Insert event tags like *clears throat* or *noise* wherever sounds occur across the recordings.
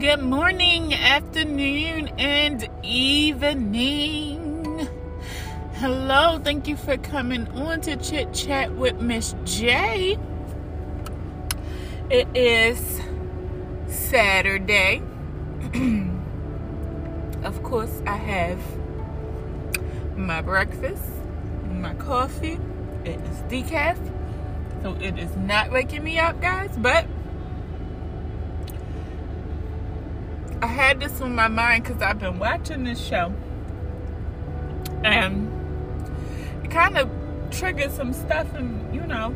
Good morning, afternoon, and evening. Hello, thank you for coming on to Chit Chat with Miss J. It is Saturday. *clears throat* of course, I have my breakfast, my coffee. It is decaf, so it is not waking me up, guys, but I had this on my mind because I've been watching this show. And it kind of triggered some stuff and you know,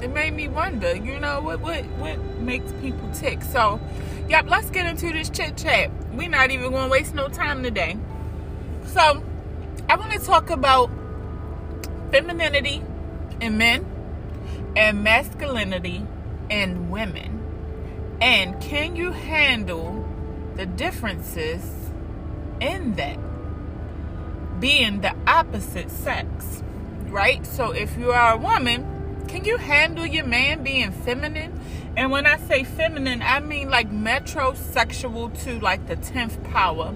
it made me wonder, you know, what what what makes people tick. So yep, let's get into this chit chat. We're not even gonna waste no time today. So I want to talk about femininity in men and masculinity in women. And can you handle the differences in that being the opposite sex, right? So if you are a woman, can you handle your man being feminine? And when I say feminine, I mean like metrosexual to like the 10th power.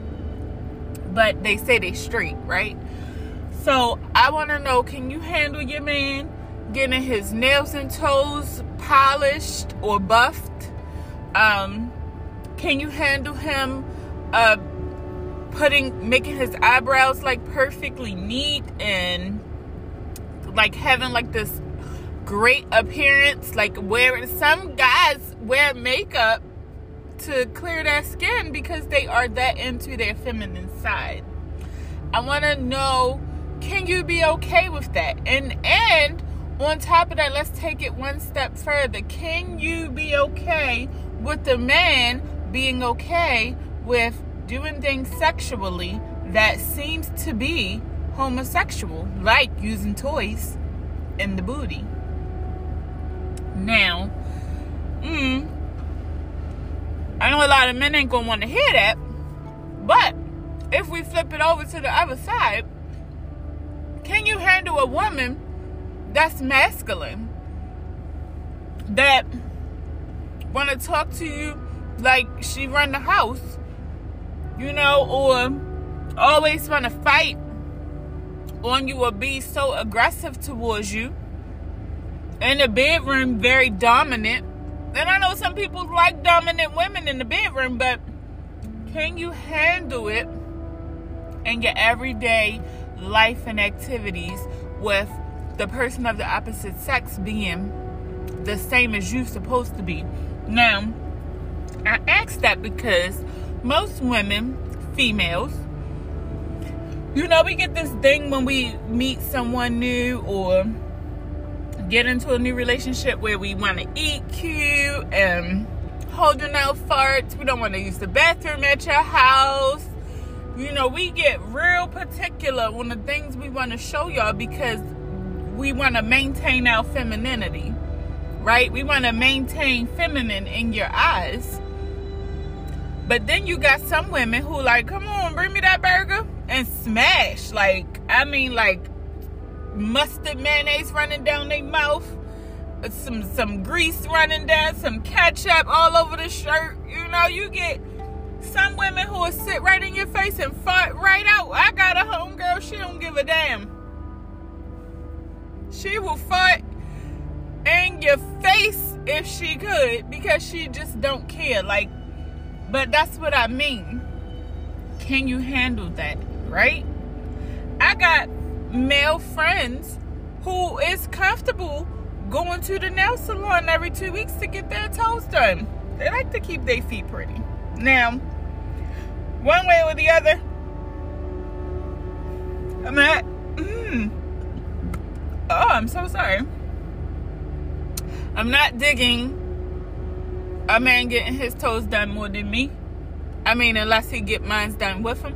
But they say they straight, right? So I want to know can you handle your man getting his nails and toes polished or buffed? Um, can you handle him uh, putting, making his eyebrows like perfectly neat and like having like this great appearance? Like wearing some guys wear makeup to clear their skin because they are that into their feminine side. I want to know can you be okay with that? And and on top of that, let's take it one step further. Can you be okay with the man being okay with doing things sexually that seems to be homosexual, like using toys in the booty. Now, mm, I know a lot of men ain't gonna want to hear that, but if we flip it over to the other side, can you handle a woman that's masculine that want to talk to you like she run the house, you know, or always want to fight on you or be so aggressive towards you. In the bedroom, very dominant. And I know some people like dominant women in the bedroom, but can you handle it in your everyday life and activities with the person of the opposite sex being the same as you supposed to be? Now, I ask that because most women, females, you know, we get this thing when we meet someone new or get into a new relationship where we want to eat cute and holding out farts. We don't want to use the bathroom at your house. You know, we get real particular on the things we want to show y'all because we want to maintain our femininity, right? We want to maintain feminine in your eyes. But then you got some women who like, come on, bring me that burger and smash. Like, I mean, like mustard mayonnaise running down their mouth, some some grease running down, some ketchup all over the shirt. You know, you get some women who will sit right in your face and fart right out. I got a homegirl, she don't give a damn. She will fart in your face if she could because she just don't care. Like but that's what I mean. Can you handle that, right? I got male friends who is comfortable going to the nail salon every two weeks to get their toes done. They like to keep their feet pretty. Now, one way or the other, I'm not. Mm, oh, I'm so sorry. I'm not digging a man getting his toes done more than me. I mean, unless he get mine done with him.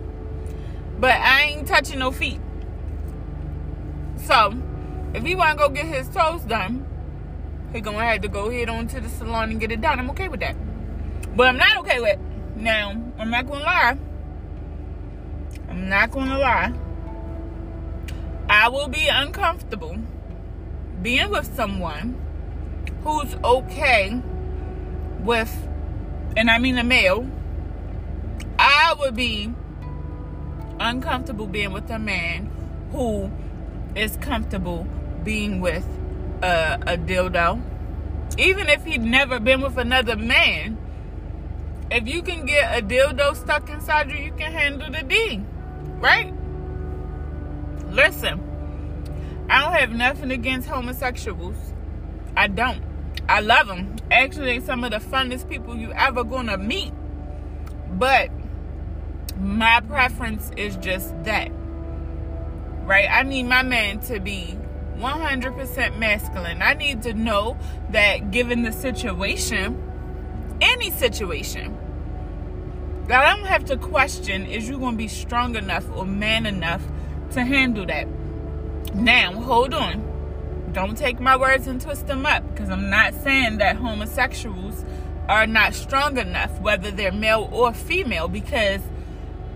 But I ain't touching no feet. So, if he want to go get his toes done, he gonna have to go head on to the salon and get it done. I'm okay with that. But I'm not okay with now. I'm not gonna lie. I'm not gonna lie. I will be uncomfortable being with someone who's okay with, and I mean a male, I would be uncomfortable being with a man who is comfortable being with a, a dildo. Even if he'd never been with another man, if you can get a dildo stuck inside you, you can handle the D. Right? Listen, I don't have nothing against homosexuals. I don't. I love them. Actually, some of the funnest people you ever gonna meet. But my preference is just that. Right? I need my man to be 100% masculine. I need to know that given the situation, any situation, that I don't have to question is you going to be strong enough or man enough to handle that. Now, hold on. Don't take my words and twist them up because I'm not saying that homosexuals are not strong enough, whether they're male or female, because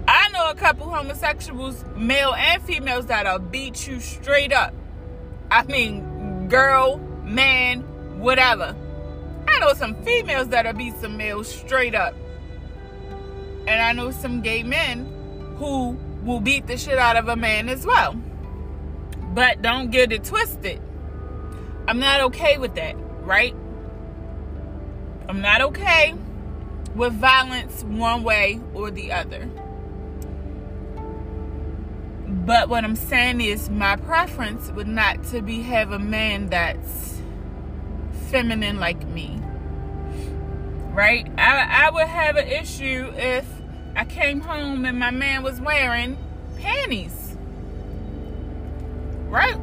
I know a couple homosexuals, male and females, that'll beat you straight up. I mean, girl, man, whatever. I know some females that'll beat some males straight up. And I know some gay men who will beat the shit out of a man as well. But don't get it twisted. I'm not okay with that, right? I'm not okay with violence one way or the other. But what I'm saying is my preference would not to be have a man that's feminine like me. Right? I, I would have an issue if I came home and my man was wearing panties. Right?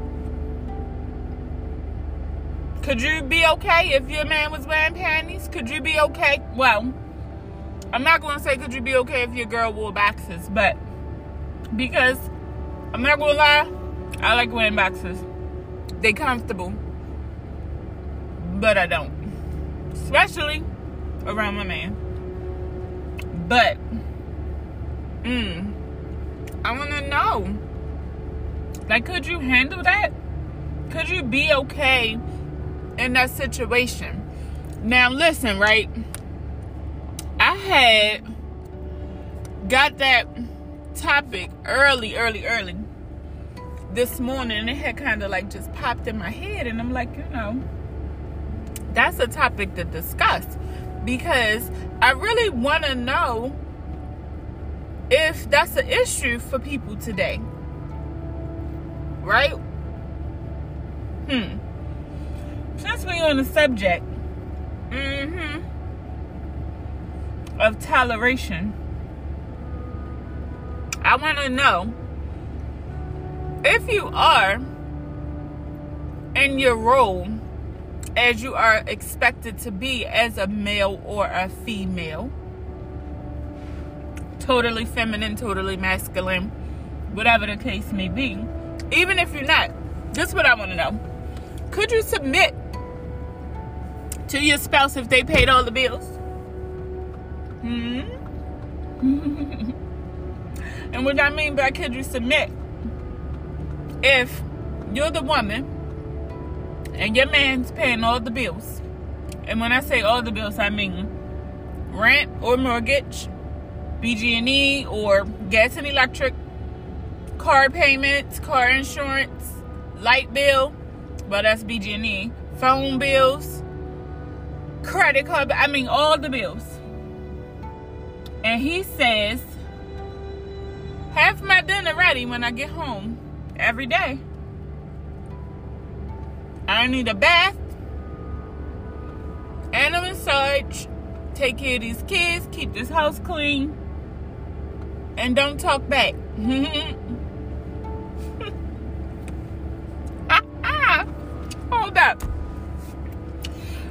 Could you be okay if your man was wearing panties? Could you be okay? Well, I'm not going to say could you be okay if your girl wore boxes, but because I'm not going to lie, I like wearing boxes. They comfortable, but I don't. Especially around my man. But, mm, I want to know. Like, could you handle that? Could you be okay in that situation. Now, listen, right? I had got that topic early, early, early this morning. It had kind of like just popped in my head, and I'm like, you know, that's a topic to discuss because I really want to know if that's an issue for people today. Right? Hmm since we're on the subject. Mm-hmm, of toleration, I want to know if you are in your role as you are expected to be as a male or a female, totally feminine, totally masculine, whatever the case may be, even if you're not, this is what I want to know. Could you submit to your spouse if they paid all the bills? Hmm? *laughs* and what I mean by could you submit? If you're the woman and your man's paying all the bills, and when I say all the bills, I mean rent or mortgage, BG&E or gas and electric, car payments, car insurance, light bill, well that's BG&E, phone bills, credit card, I mean all the bills. And he says, have my dinner ready when I get home every day. I need a bath and a massage, take care of these kids, keep this house clean, and don't talk back. *laughs* Ah, ah. Hold up.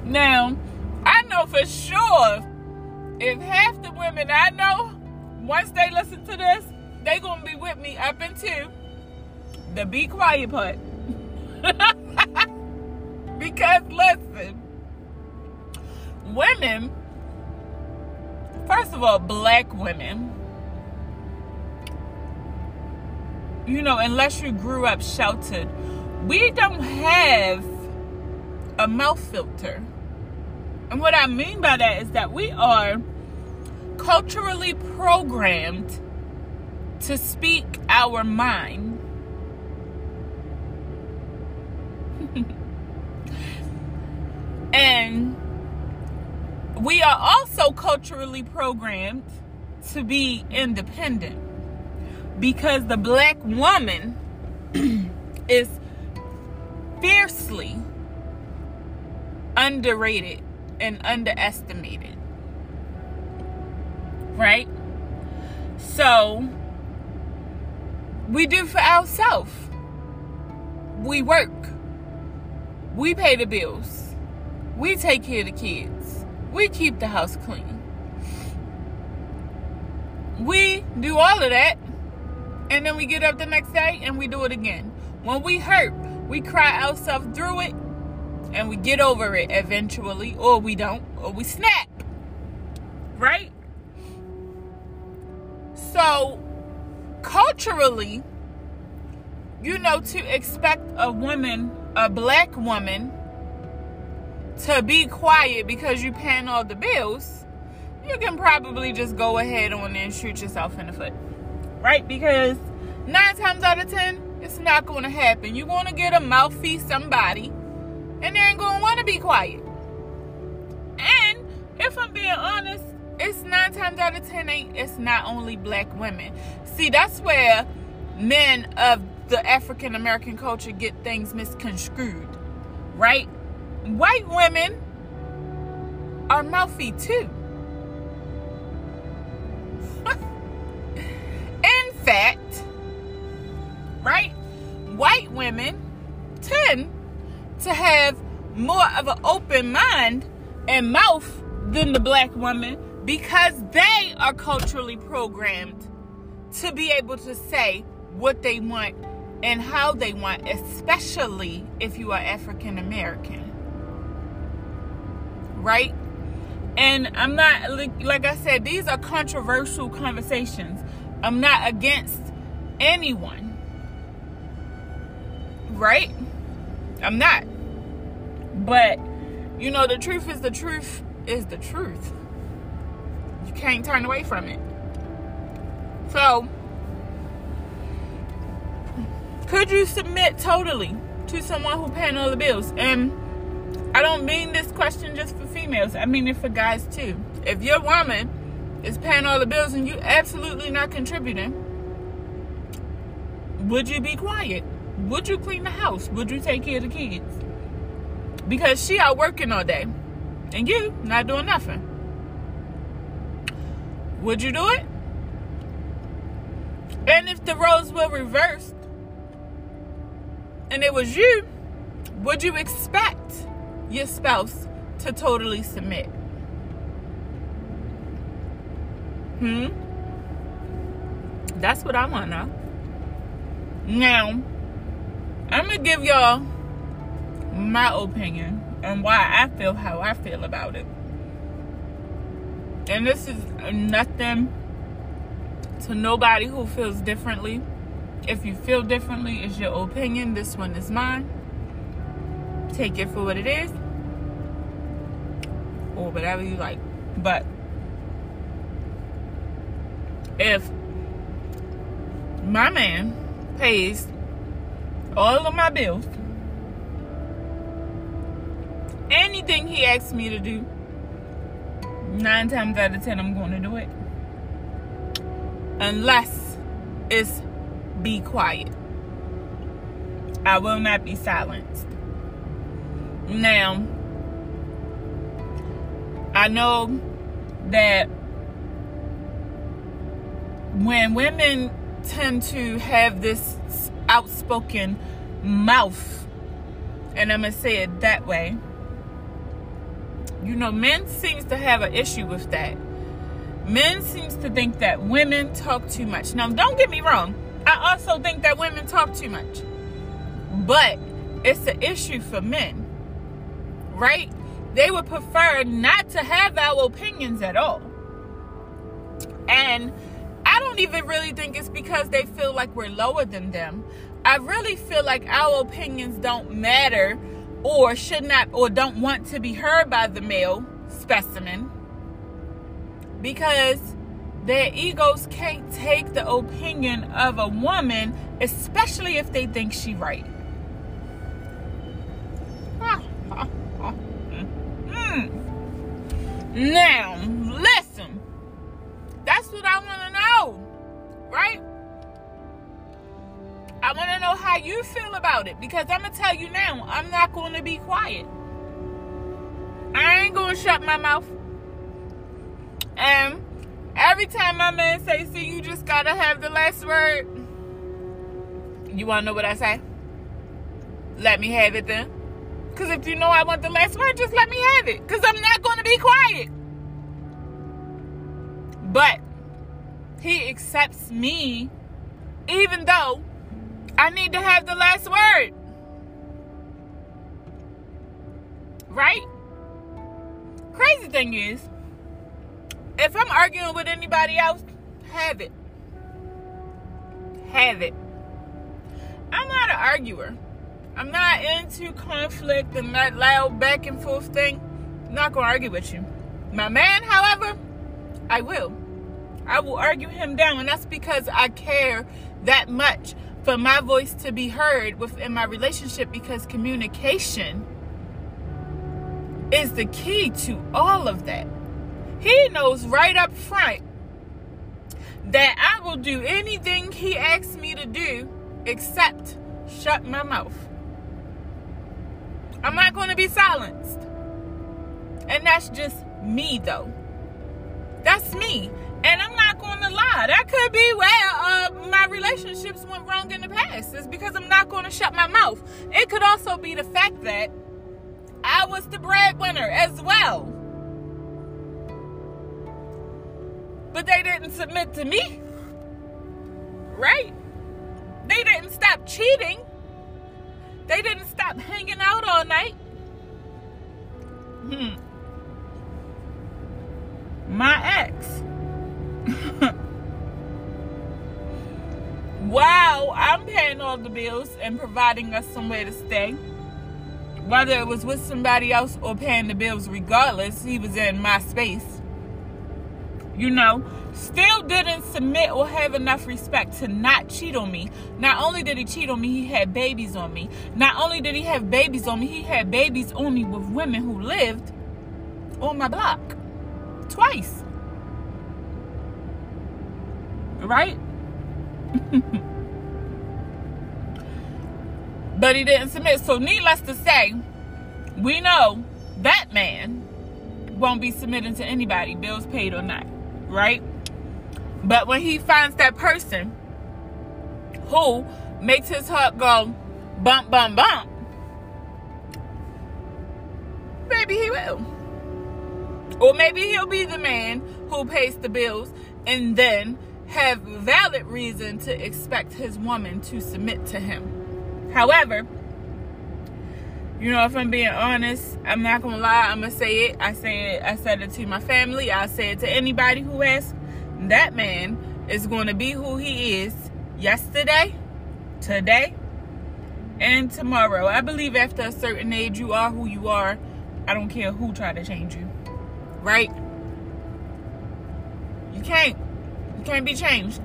Now, know for sure if half the women I know, once they listen to this, they gonna be with me up into the be quiet part. *laughs* because listen, women, first of all, black women, you know, unless you grew up sheltered, we don't have a mouth filter. And what I mean by that is that we are culturally programmed to speak our mind. *laughs* and we are also culturally programmed to be independent because the black woman *clears throat* is fiercely underrated and underestimated. Right? So, we do for ourselves. We work. We pay the bills. We take care of the kids. We keep the house clean. We do all of that. And then we get up the next day and we do it again. When we hurt, we cry ourselves through it and we get over it eventually, or we don't, or we snap. Right? So, culturally, you know, to expect a woman, a black woman, to be quiet because you're paying all the bills, you can probably just go ahead on and shoot yourself in the foot. Right? Because nine times out of ten, it's not going to happen. You're going to get a mouthy somebody, and they ain't want to be quiet. And if I'm being honest, it's nine times out of ten ain't it's not only black women. See, that's where men of the African American culture get things misconstrued, right? White women are mouthy too. *laughs* In fact, right? White women tend to have more of an open mind and mouth than the black woman because they are culturally programmed to be able to say what they want and how they want, especially if you are African American. Right? And I'm not, like I said, these are controversial conversations. I'm not against anyone. Right? I'm not. But, you know, the truth is the truth is the truth. You can't turn away from it. So, could you submit totally to someone who paying all the bills? And I don't mean this question just for females. I mean it for guys too. If your woman is paying all the bills and you absolutely not contributing, would you be quiet? Would you clean the house? Would you take care of the kids? Because she out working all day and you not doing nothing. Would you do it? And if the roles were reversed and it was you, would you expect your spouse to totally submit? Hmm? That's what I want to know. Now, I'm to give y'all my opinion and why I feel how I feel about it. And this is nothing to nobody who feels differently. If you feel differently, it's your opinion. This one is mine. Take it for what it is. Or whatever you like. But if my man pays all of my bills, anything he asks me to do, nine times out of ten, I'm going to do it. Unless it's be quiet. I will not be silenced. Now, I know that when women tend to have this outspoken mouth, and I'm going to say it that way, you know, men seems to have an issue with that. Men seems to think that women talk too much. Now, don't get me wrong. I also think that women talk too much. But it's an issue for men. Right? They would prefer not to have our opinions at all. And I don't even really think it's because they feel like we're lower than them. I really feel like our opinions don't matter or should not or don't want to be heard by the male specimen because their egos can't take the opinion of a woman, especially if they think she right. *laughs* Hmm. Hmm. Now, listen. That's what I want to know. Right? I want to know how you feel about it because I'm going to tell you now, I'm not going to be quiet. I ain't going to shut my mouth. And every time my man say, see, you just got to have the last word. You want to know what I say? Let me have it then. Because if you know I want the last word, just let me have it. Because I'm not going to be quiet. But he accepts me even though I need to have the last word. Right? Crazy thing is, if I'm arguing with anybody else, have it. Have it. I'm not an arguer. I'm not into conflict and that loud back and forth thing. I'm not gonna argue with you. My man, however, I will. I will argue him down, and that's because I care that much for my voice to be heard within my relationship because communication is the key to all of that. He knows right up front that I will do anything he asks me to do except shut my mouth. I'm not going to be silenced. And that's just me, though. That's me. And I'm not going to lie. That could be where uh, my relationships went wrong in the past. It's because I'm not going to shut my mouth. It could also be the fact that I was the breadwinner as well. But they didn't submit to me. Right? They didn't stop cheating. They didn't stop hanging out all night. Hmm. My ex. I'm paying all the bills and providing us somewhere to stay. Whether it was with somebody else or paying the bills, regardless, he was in my space. You know, still didn't submit or have enough respect to not cheat on me. Not only did he cheat on me, he had babies on me. Not only did he have babies on me, he had babies on me with women who lived on my block twice. Right? *laughs* but he didn't submit. So, needless to say, we know that man won't be submitting to anybody, bills paid or not. Right? But when he finds that person who makes his heart go bump, bump, bump, maybe he will. Or maybe he'll be the man who pays the bills and then have valid reason to expect his woman to submit to him. However, you know, if I'm being honest, I'm not gonna lie, I'm gonna say it. I say it, I said it to my family, I say it to anybody who asks. That man is gonna be who he is yesterday, today, and tomorrow. I believe after a certain age you are who you are. I don't care who try to change you right? You can't. You can't be changed.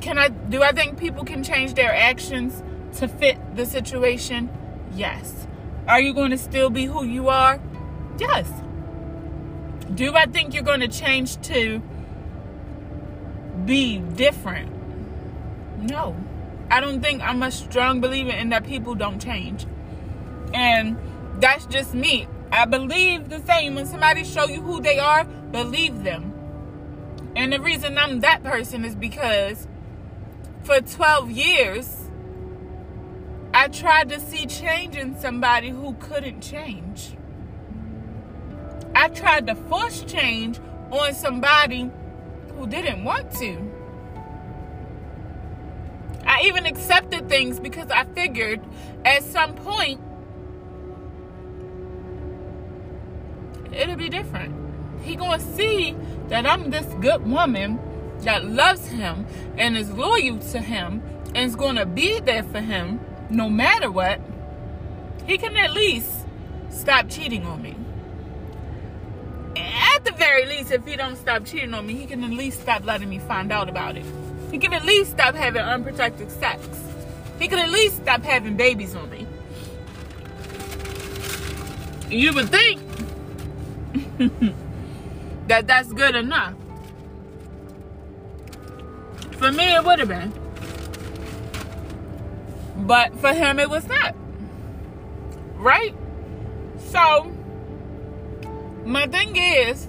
Can I do I think people can change their actions to fit the situation? Yes. Are you going to still be who you are? Yes. Do I think you're going to change to be different? No. I don't think I'm a strong believer in that people don't change. And that's just me. I believe the same. When somebody show you who they are, believe them. And the reason I'm that person is because for 12 years, I tried to see change in somebody who couldn't change. I tried to force change on somebody who didn't want to. I even accepted things because I figured at some point it'll be different. He gonna see that I'm this good woman that loves him and is loyal to him and is gonna be there for him no matter what. He can at least stop cheating on me. At the very least, if he don't stop cheating on me, he can at least stop letting me find out about it. He can at least stop having unprotected sex. He can at least stop having babies on me. You would think *laughs* that that's good enough. For me, it would have been. But for him, it was not. Right? So, my thing is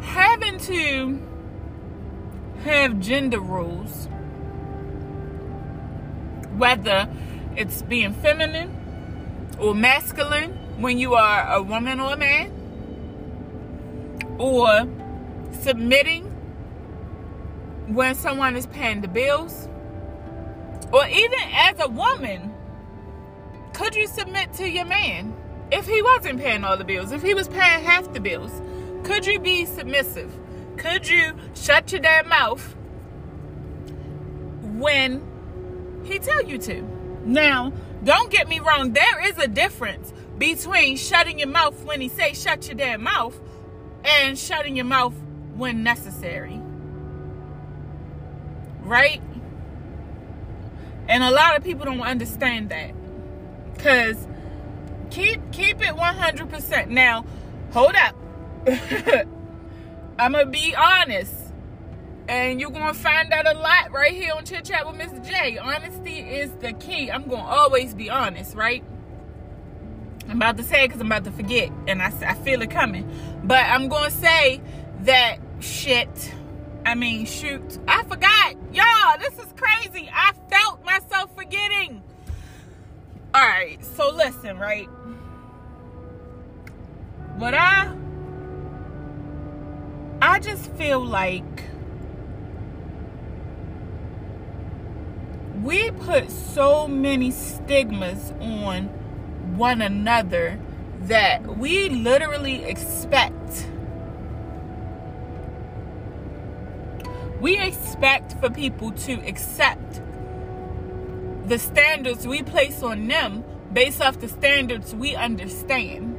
having to have gender roles, whether it's being feminine or masculine when you are a woman or a man, or submitting when someone is paying the bills, or even as a woman, could you submit to your man if he wasn't paying all the bills? If he was paying half the bills, could you be submissive? Could you shut your damn mouth when he tell you to? Now, don't get me wrong, there is a difference between shutting your mouth when he say shut your damn mouth and shutting your mouth when necessary. Right? And a lot of people don't understand that. Cause keep keep it 100%. Now, hold up. *laughs* I'm gonna be honest. And you're gonna find out a lot right here on Chit Chat with Miss J. Honesty is the key. I'm gonna always be honest, right? I'm about to say it because I'm about to forget, and I, I feel it coming. But I'm gonna say that shit I mean, shoot. I forgot. Y'all, this is crazy. I felt myself forgetting. All right, so listen, right? What I I just feel like we put so many stigmas on one another that we literally expect we expect for people to accept the standards we place on them based off the standards we understand.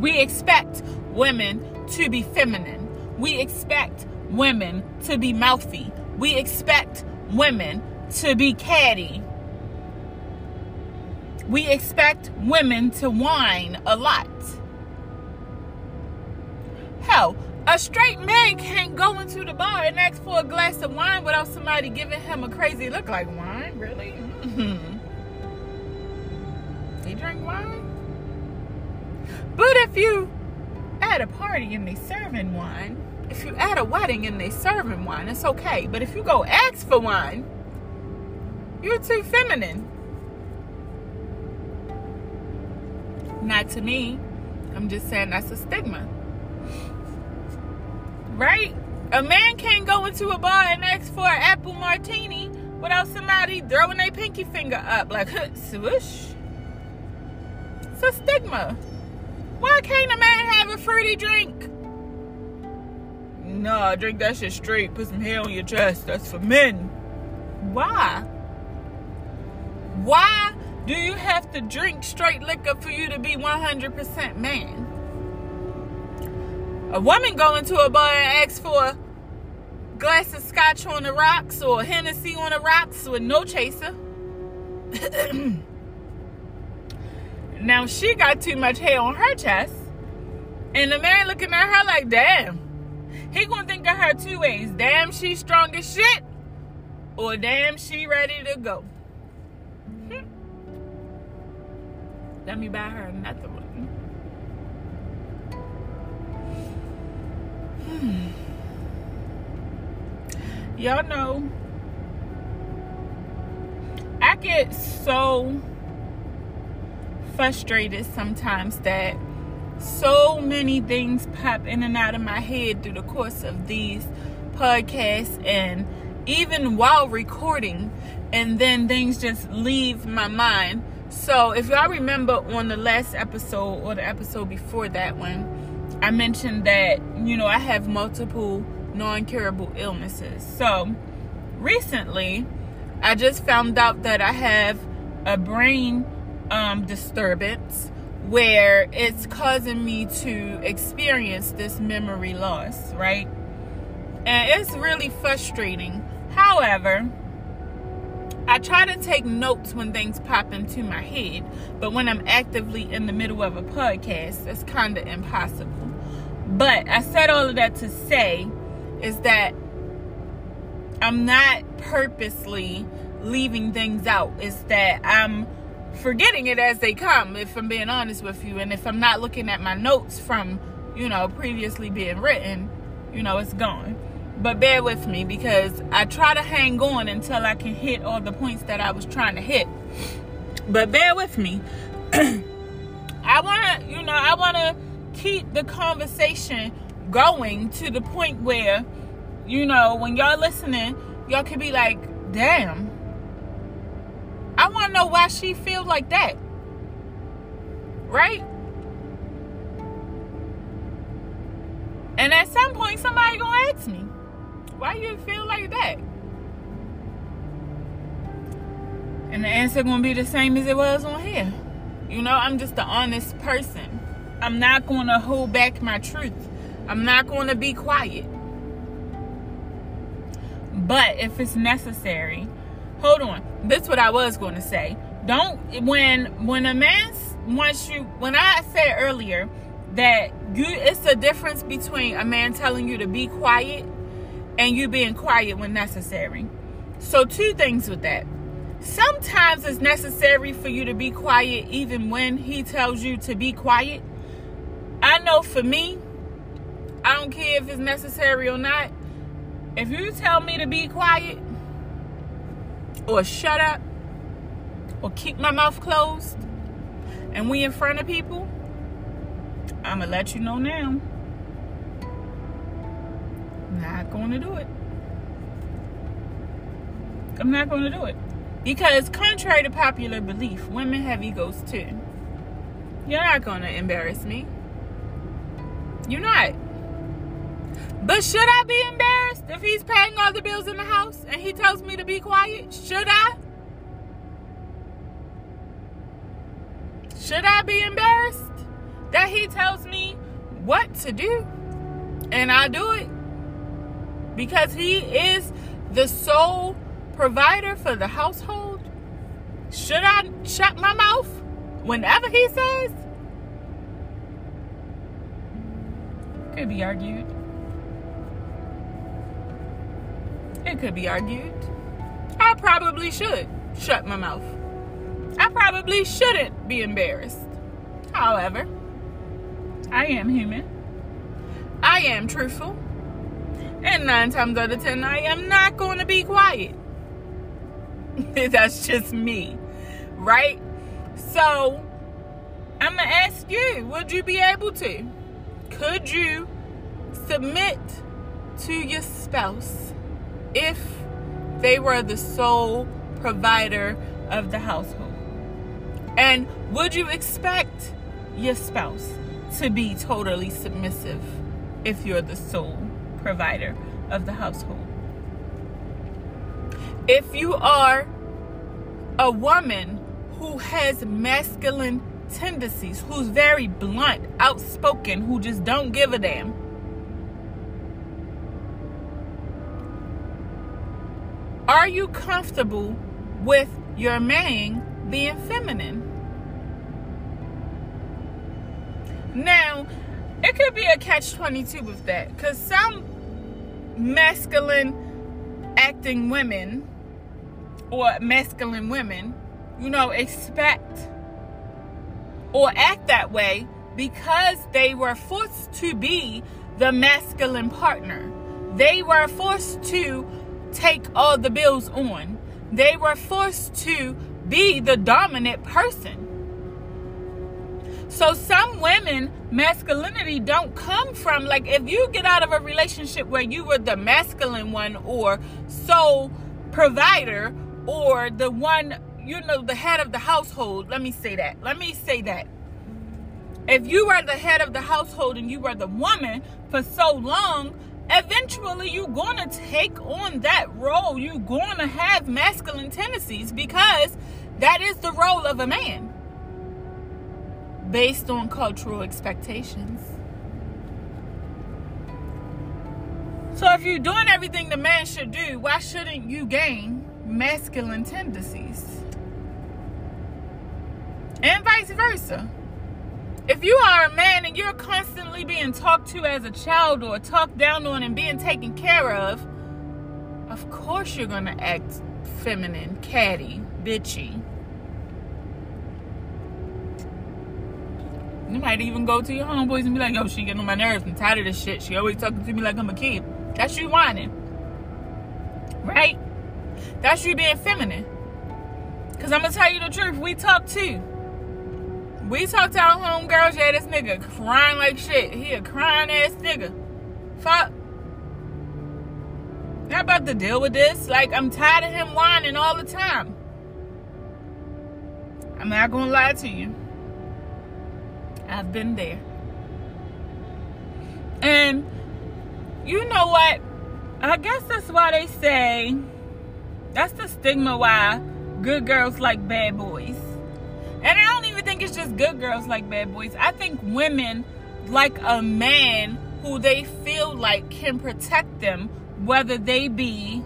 We expect women to be feminine. We expect women to be mouthy. We expect women to be catty. We expect women to whine a lot. Hell, a straight man can't go into the bar and ask for a glass of wine without somebody giving him a crazy look like wine, really? *laughs* He drink wine? But if you at a party and they serving wine, if you at a wedding and they serving wine, it's okay. But if you go ask for wine, you're too feminine. Not to me. I'm just saying that's a stigma. Right? A man can't go into a bar and ask for an apple martini without somebody throwing their pinky finger up like *laughs* swoosh. It's a stigma. Why can't a man have a fruity drink? No, drink that shit straight. Put some hair on your chest. That's for men. Why? Why do you have to drink straight liquor for you to be 100% man? A woman go into a bar and ask for a glass of scotch on the rocks or Hennessy on the rocks with no chaser. *coughs* now she got too much hair on her chest. And the man looking at her like, damn. He gonna think of her two ways. Damn, she strong as shit. Or damn, she ready to go. Hmm. Let me buy her another one. Y'all know, I get so frustrated sometimes that so many things pop in and out of my head through the course of these podcasts and even while recording and then things just leave my mind so if y'all remember on the last episode or the episode before that one I mentioned that, you know, I have multiple non curable illnesses. So recently, I just found out that I have a brain um, disturbance where it's causing me to experience this memory loss, right? And it's really frustrating. However, I try to take notes when things pop into my head, but when I'm actively in the middle of a podcast, it's kind of impossible. But I said all of that to say is that I'm not purposely leaving things out. It's that I'm forgetting it as they come, if I'm being honest with you. And if I'm not looking at my notes from, you know, previously being written, you know, it's gone. But bear with me because I try to hang on until I can hit all the points that I was trying to hit. But bear with me. *clears throat* I want to, you know, I want to keep the conversation going to the point where, you know, when y'all listening, y'all could be like, damn. I want to know why she feels like that. Right? And at some point, somebody gonna ask me. Why you feel like that? And the answer gonna be the same as it was on here. You know, I'm just an honest person. I'm not gonna hold back my truth. I'm not gonna be quiet. But if it's necessary, hold on. This is what I was gonna say. Don't when when a man wants you when I said earlier that you it's a difference between a man telling you to be quiet and you being quiet when necessary. So, two things with that. Sometimes it's necessary for you to be quiet even when he tells you to be quiet. I know for me, I don't care if it's necessary or not. If you tell me to be quiet or shut up or keep my mouth closed and we in front of people, I'm going to let you know now. I'm not going to do it. I'm not going to do it. Because, contrary to popular belief, women have egos too. You're not going to embarrass me. You're not. But should I be embarrassed if he's paying all the bills in the house and he tells me to be quiet? Should I? Should I be embarrassed that he tells me what to do and I do it? because he is the sole provider for the household? Should I shut my mouth whenever he says? Could be argued. It could be argued. I probably should shut my mouth. I probably shouldn't be embarrassed. However, I am human. I am truthful. And nine times out of ten, I am not going to be quiet. *laughs* That's just me, right? So, I'm going to ask you would you be able to? Could you submit to your spouse if they were the sole provider of the household? And would you expect your spouse to be totally submissive if you're the sole provider of the household. If you are a woman who has masculine tendencies, who's very blunt, outspoken, who just don't give a damn. Are you comfortable with your man being feminine? Now, it could be a catch 22 with that because some masculine acting women or masculine women, you know, expect or act that way because they were forced to be the masculine partner. They were forced to take all the bills on. They were forced to be the dominant person. So some women masculinity don't come from like if you get out of a relationship where you were the masculine one or sole provider or the one you know the head of the household let me say that let me say that if you were the head of the household and you were the woman for so long eventually you're going to take on that role you're going to have masculine tendencies because that is the role of a man based on cultural expectations. So if you're doing everything the man should do, why shouldn't you gain masculine tendencies? And vice versa. If you are a man and you're constantly being talked to as a child or talked down on and being taken care of, of course you're gonna act feminine, catty, bitchy. You might even go to your homeboys and be like, yo, she getting on my nerves. I'm tired of this shit. She always talking to me like I'm a kid. That's you whining. Right? That's you being feminine. Because I'm going to tell you the truth. We talk too. We talk to our homegirls. Yeah, this nigga crying like shit. He a crying ass nigga. Fuck. How about to deal with this? Like, I'm tired of him whining all the time. I'm not to lie to you. I've been there. And you know what? I guess that's why they say that's the stigma why good girls like bad boys. And I don't even think it's just good girls like bad boys. I think women like a man who they feel like can protect them, whether they be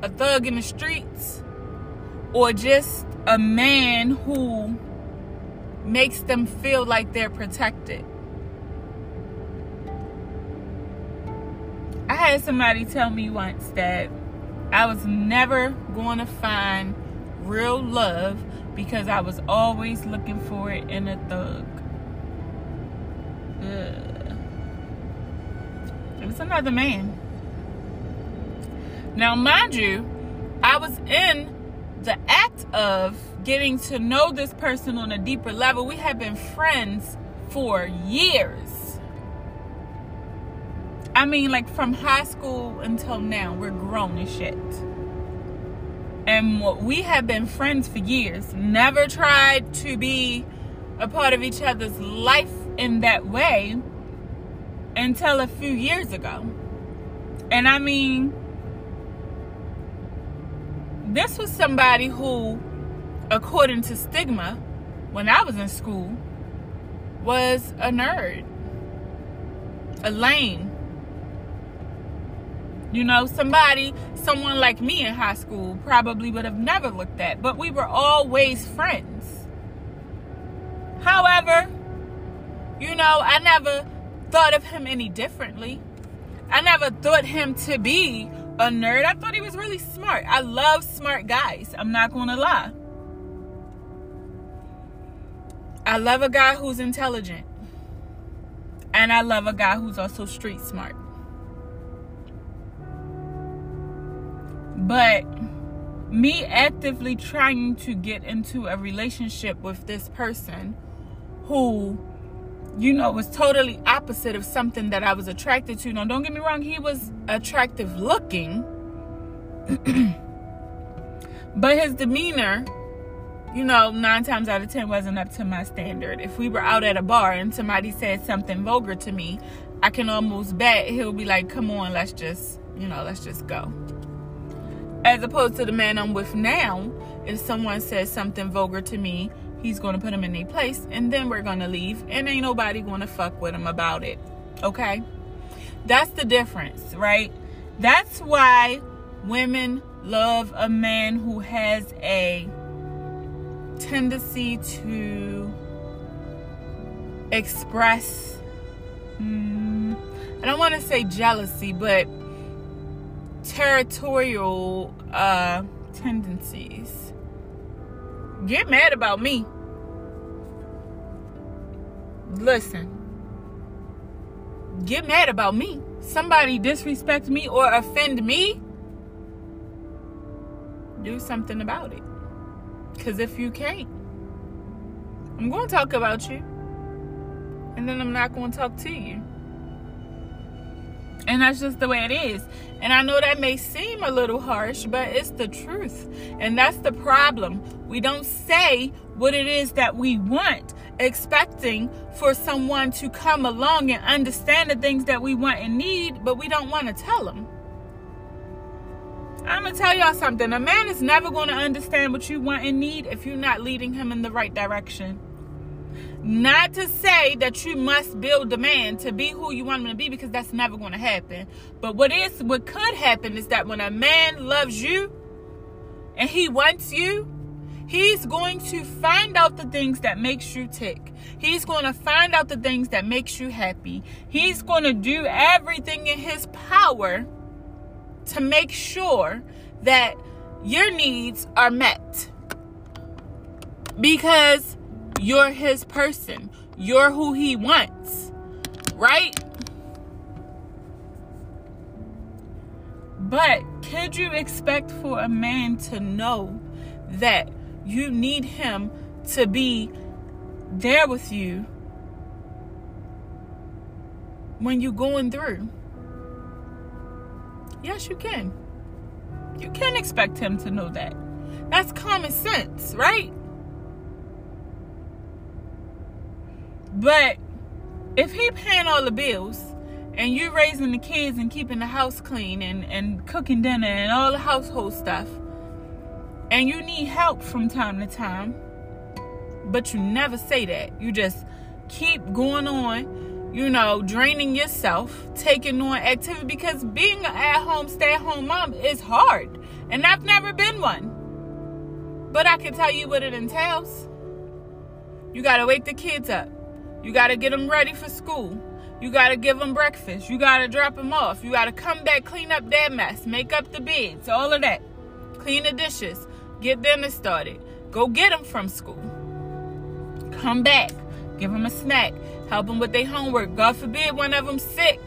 a thug in the streets or just a man who makes them feel like they're protected. I had somebody tell me once that I was never going to find real love because I was always looking for it in a thug. Ugh. It was another man. Now, mind you, I was in the act of getting to know this person on a deeper level. We had been friends for years. I mean, like from high school until now, we're grown as shit. And we have been friends for years. Never tried to be a part of each other's life in that way until a few years ago. And I mean, this was somebody who, according to stigma, when I was in school, was a nerd, a lame, you know, somebody, someone like me in high school probably would have never looked at, but we were always friends. However, you know, I never thought of him any differently. I never thought him to be a nerd. I thought he was really smart. I love smart guys. I'm not going to lie. I love a guy who's intelligent. And I love a guy who's also street smart. But me actively trying to get into a relationship with this person who, you know, was totally opposite of something that I was attracted to. Now, don't get me wrong, he was attractive looking, *clears throat* but his demeanor, you know, nine times out of ten wasn't up to my standard. If we were out at a bar and somebody said something vulgar to me, I can almost bet he'll be like, come on, let's just, you know, let's just go. As opposed to the man I'm with now, if someone says something vulgar to me, he's going to put him in a place and then we're going to leave and ain't nobody going to fuck with him about it. Okay? That's the difference, right? That's why women love a man who has a tendency to express mm, I don't want to say jealousy, but territorial uh, tendencies. Get mad about me. Listen. Get mad about me. Somebody disrespect me or offend me. Do something about it. Because if you can't, I'm going to talk about you. And then I'm not going to talk to you. And that's just the way it is. And I know that may seem a little harsh, but it's the truth. And that's the problem. We don't say what it is that we want, expecting for someone to come along and understand the things that we want and need, but we don't want to tell them. I'm going to tell y'all something. A man is never going to understand what you want and need if you're not leading him in the right direction. Not to say that you must build the man to be who you want him to be because that's never going to happen. But what is what could happen is that when a man loves you and he wants you, he's going to find out the things that makes you tick. He's going to find out the things that makes you happy. He's going to do everything in his power to make sure that your needs are met. Because you're his person. You're who he wants. Right? But could you expect for a man to know that you need him to be there with you when you're going through? Yes, you can. You can expect him to know that. That's common sense, right? But if he paying all the bills and you raising the kids and keeping the house clean and, and cooking dinner and all the household stuff, and you need help from time to time, but you never say that. You just keep going on, you know, draining yourself, taking on activity because being an at home, stay at home mom is hard. And I've never been one. But I can tell you what it entails. You got to wake the kids up. You got to get them ready for school. You got to give them breakfast. You got to drop them off. You got to come back, clean up their mess, make up the beds, all of that. Clean the dishes, get dinner started. Go get them from school. Come back, give them a snack, help them with their homework. God forbid one of them sick.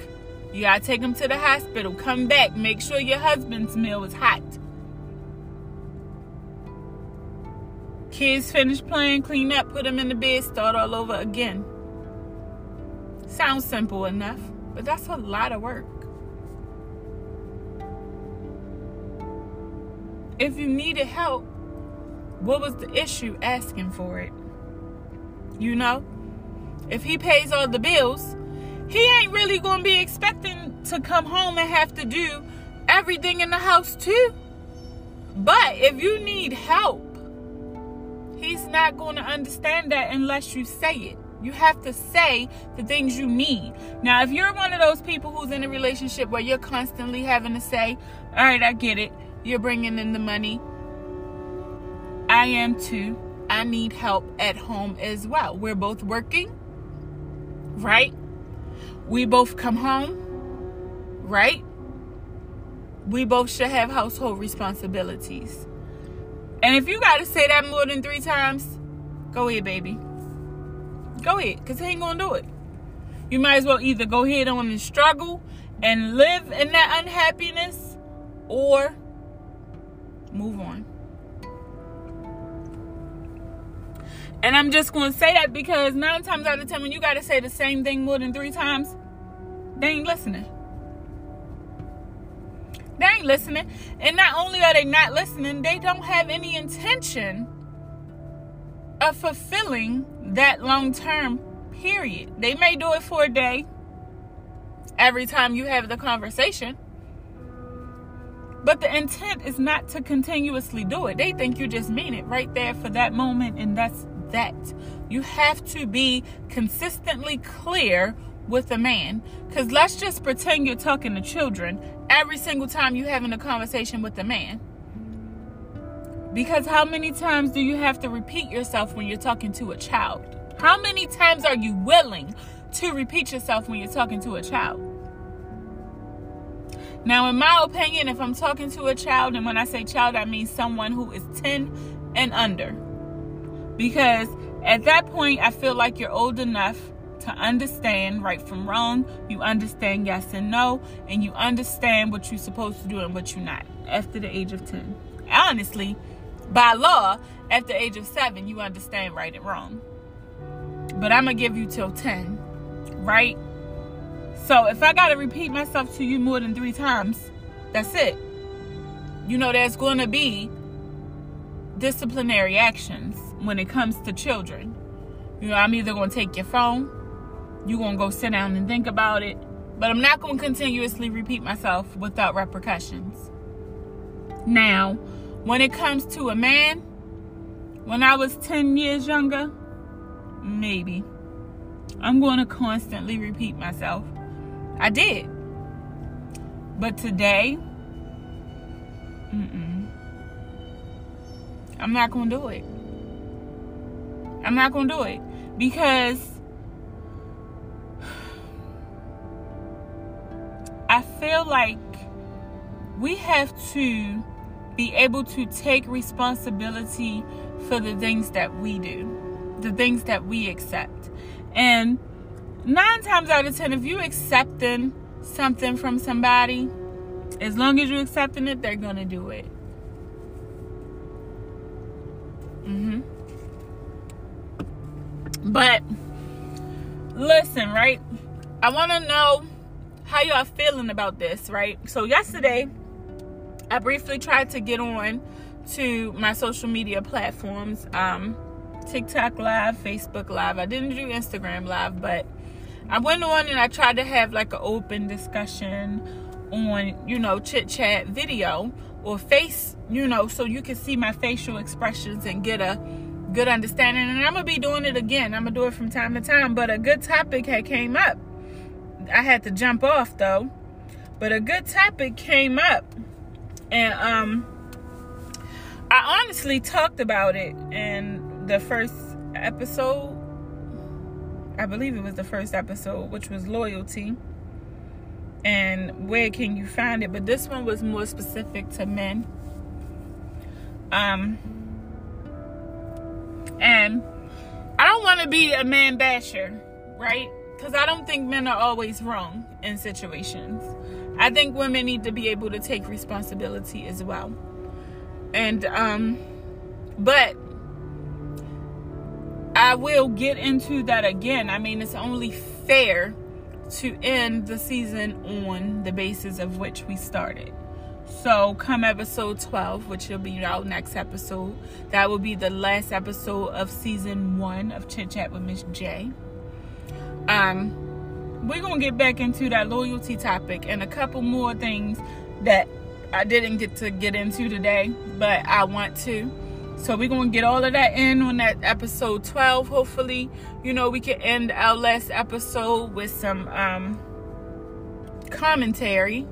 You got to take them to the hospital. Come back, make sure your husband's meal is hot. Kids finish playing, clean up, put them in the bed, start all over again. Sounds simple enough, but that's a lot of work. If you needed help, what was the issue asking for it? You know? If he pays all the bills, he ain't really going to be expecting to come home and have to do everything in the house too. But if you need help, he's not going to understand that unless you say it. You have to say the things you need. Now, if you're one of those people who's in a relationship where you're constantly having to say, All right, I get it. You're bringing in the money. I am too. I need help at home as well. We're both working, right? We both come home, right? We both should have household responsibilities. And if you got to say that more than three times, go ahead, baby. Go ahead, because he ain't going to do it. You might as well either go ahead on and struggle and live in that unhappiness or move on. And I'm just going to say that because nine times out of ten, when you got to say the same thing more than three times, they ain't listening. They ain't listening. And not only are they not listening, they don't have any intention of fulfilling that long term period. They may do it for a day every time you have the conversation. But the intent is not to continuously do it. They think you just mean it right there for that moment, and that's that. You have to be consistently clear with a man. Because let's just pretend you're talking to children every single time you're having a conversation with a man. Because how many times do you have to repeat yourself when you're talking to a child? How many times are you willing to repeat yourself when you're talking to a child? Now, in my opinion, if I'm talking to a child, and when I say child, I mean someone who is 10 and under. Because at that point, I feel like you're old enough to understand right from wrong. You understand yes and no, and you understand what you're supposed to do and what you're not after the age of 10. Honestly, by law, at the age of seven, you understand right and wrong. But I'm going to give you till 10, right? So if I got to repeat myself to you more than three times, that's it. You know, there's going to be disciplinary actions when it comes to children. You know, I'm either going to take your phone, you're going to go sit down and think about it, but I'm not going to continuously repeat myself without repercussions. Now, when it comes to a man, when I was 10 years younger, maybe. I'm going to constantly repeat myself. I did. But today, mm-mm, I'm not going to do it. I'm not going to do it because *sighs* I feel like we have to be able to take responsibility for the things that we do, the things that we accept. And nine times out of ten, if you accepting something from somebody, as long as you're accepting it, they're gonna do it. Mm-hmm. But listen, right? I want to know how y'all feeling about this, right? So yesterday, I briefly tried to get on to my social media platforms, um, TikTok Live, Facebook Live. I didn't do Instagram Live, but I went on and I tried to have like an open discussion on, you know, chit chat video or face, you know, so you can see my facial expressions and get a good understanding. And I'm gonna be doing it again. I'm gonna do it from time to time. But a good topic had came up. I had to jump off though. But a good topic came up. And um I honestly talked about it in the first episode. I believe it was the first episode, which was loyalty. And where can you find it? But this one was more specific to men. Um and I don't want to be a man basher, right? Because I don't think men are always wrong in situations. I think women need to be able to take responsibility as well. And, um, but I will get into that again. I mean, it's only fair to end the season on the basis of which we started. So, come episode 12, which will be our next episode, that will be the last episode of season one of Chit Chat with Miss J. Um, we're gonna get back into that loyalty topic and a couple more things that I didn't get to get into today, but I want to. So we're gonna get all of that in on that episode 12. Hopefully, you know, we can end our last episode with some um commentary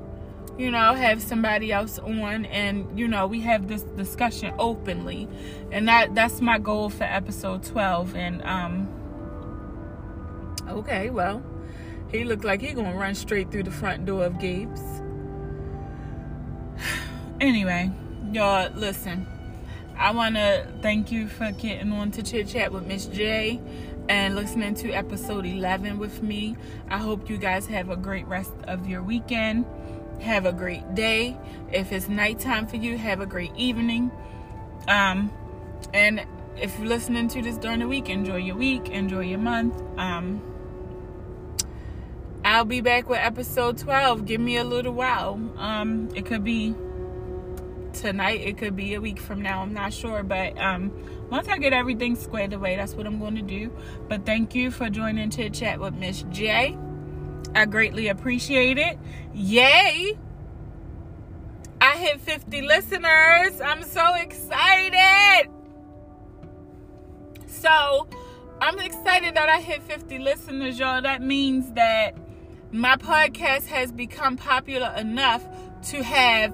you know have somebody else on and you know we have this discussion openly and that that's my goal for episode 12 and um okay well he looked like he gonna run straight through the front door of gabe's *sighs* anyway y'all listen i want to thank you for getting on to chit chat with miss j and listening to episode 11 with me i hope you guys have a great rest of your weekend have a great day. If it's nighttime for you, have a great evening. Um, and if you're listening to this during the week, enjoy your week, enjoy your month. Um, I'll be back with episode 12. Give me a little while. Um, it could be tonight, it could be a week from now. I'm not sure, but um, once I get everything squared away, that's what I'm going to do. But thank you for joining to Chat with Miss J. I greatly appreciate it. Yay! I hit 50 listeners. I'm so excited. So, I'm excited that I hit 50 listeners, y'all. That means that my podcast has become popular enough to have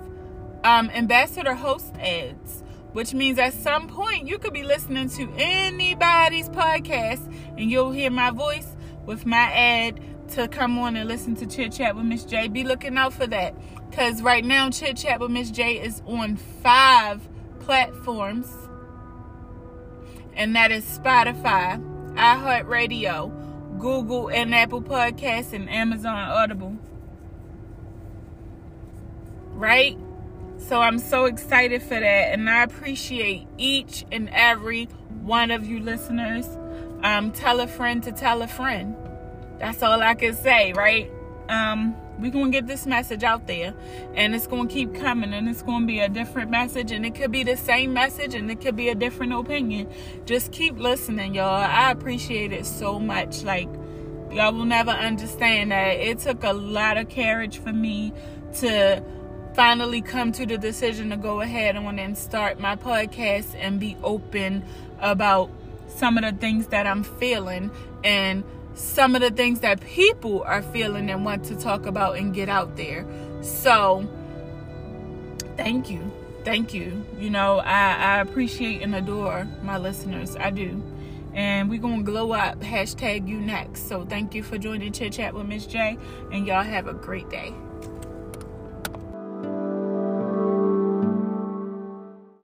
um, ambassador host ads, which means at some point you could be listening to anybody's podcast and you'll hear my voice with my ad to come on and listen to Chit Chat with Miss J. Be looking out for that. Because right now, Chit Chat with Miss J is on five platforms. And that is Spotify, iHeartRadio, Google and Apple Podcasts, and Amazon Audible. Right? So I'm so excited for that. And I appreciate each and every one of you listeners. Um, tell a friend to tell a friend. That's all I can say, right? Um, we're gonna get this message out there and it's gonna keep coming and it's gonna be a different message and it could be the same message and it could be a different opinion. Just keep listening y'all. I appreciate it so much. Like y'all will never understand that it took a lot of courage for me to finally come to the decision to go ahead on and start my podcast and be open about some of the things that I'm feeling and some of the things that people are feeling and want to talk about and get out there. So, thank you. Thank you. You know, I, I appreciate and adore my listeners. I do. And we're going to glow up. Hashtag you next. So, thank you for joining Chit Chat with Miss J. And y'all have a great day.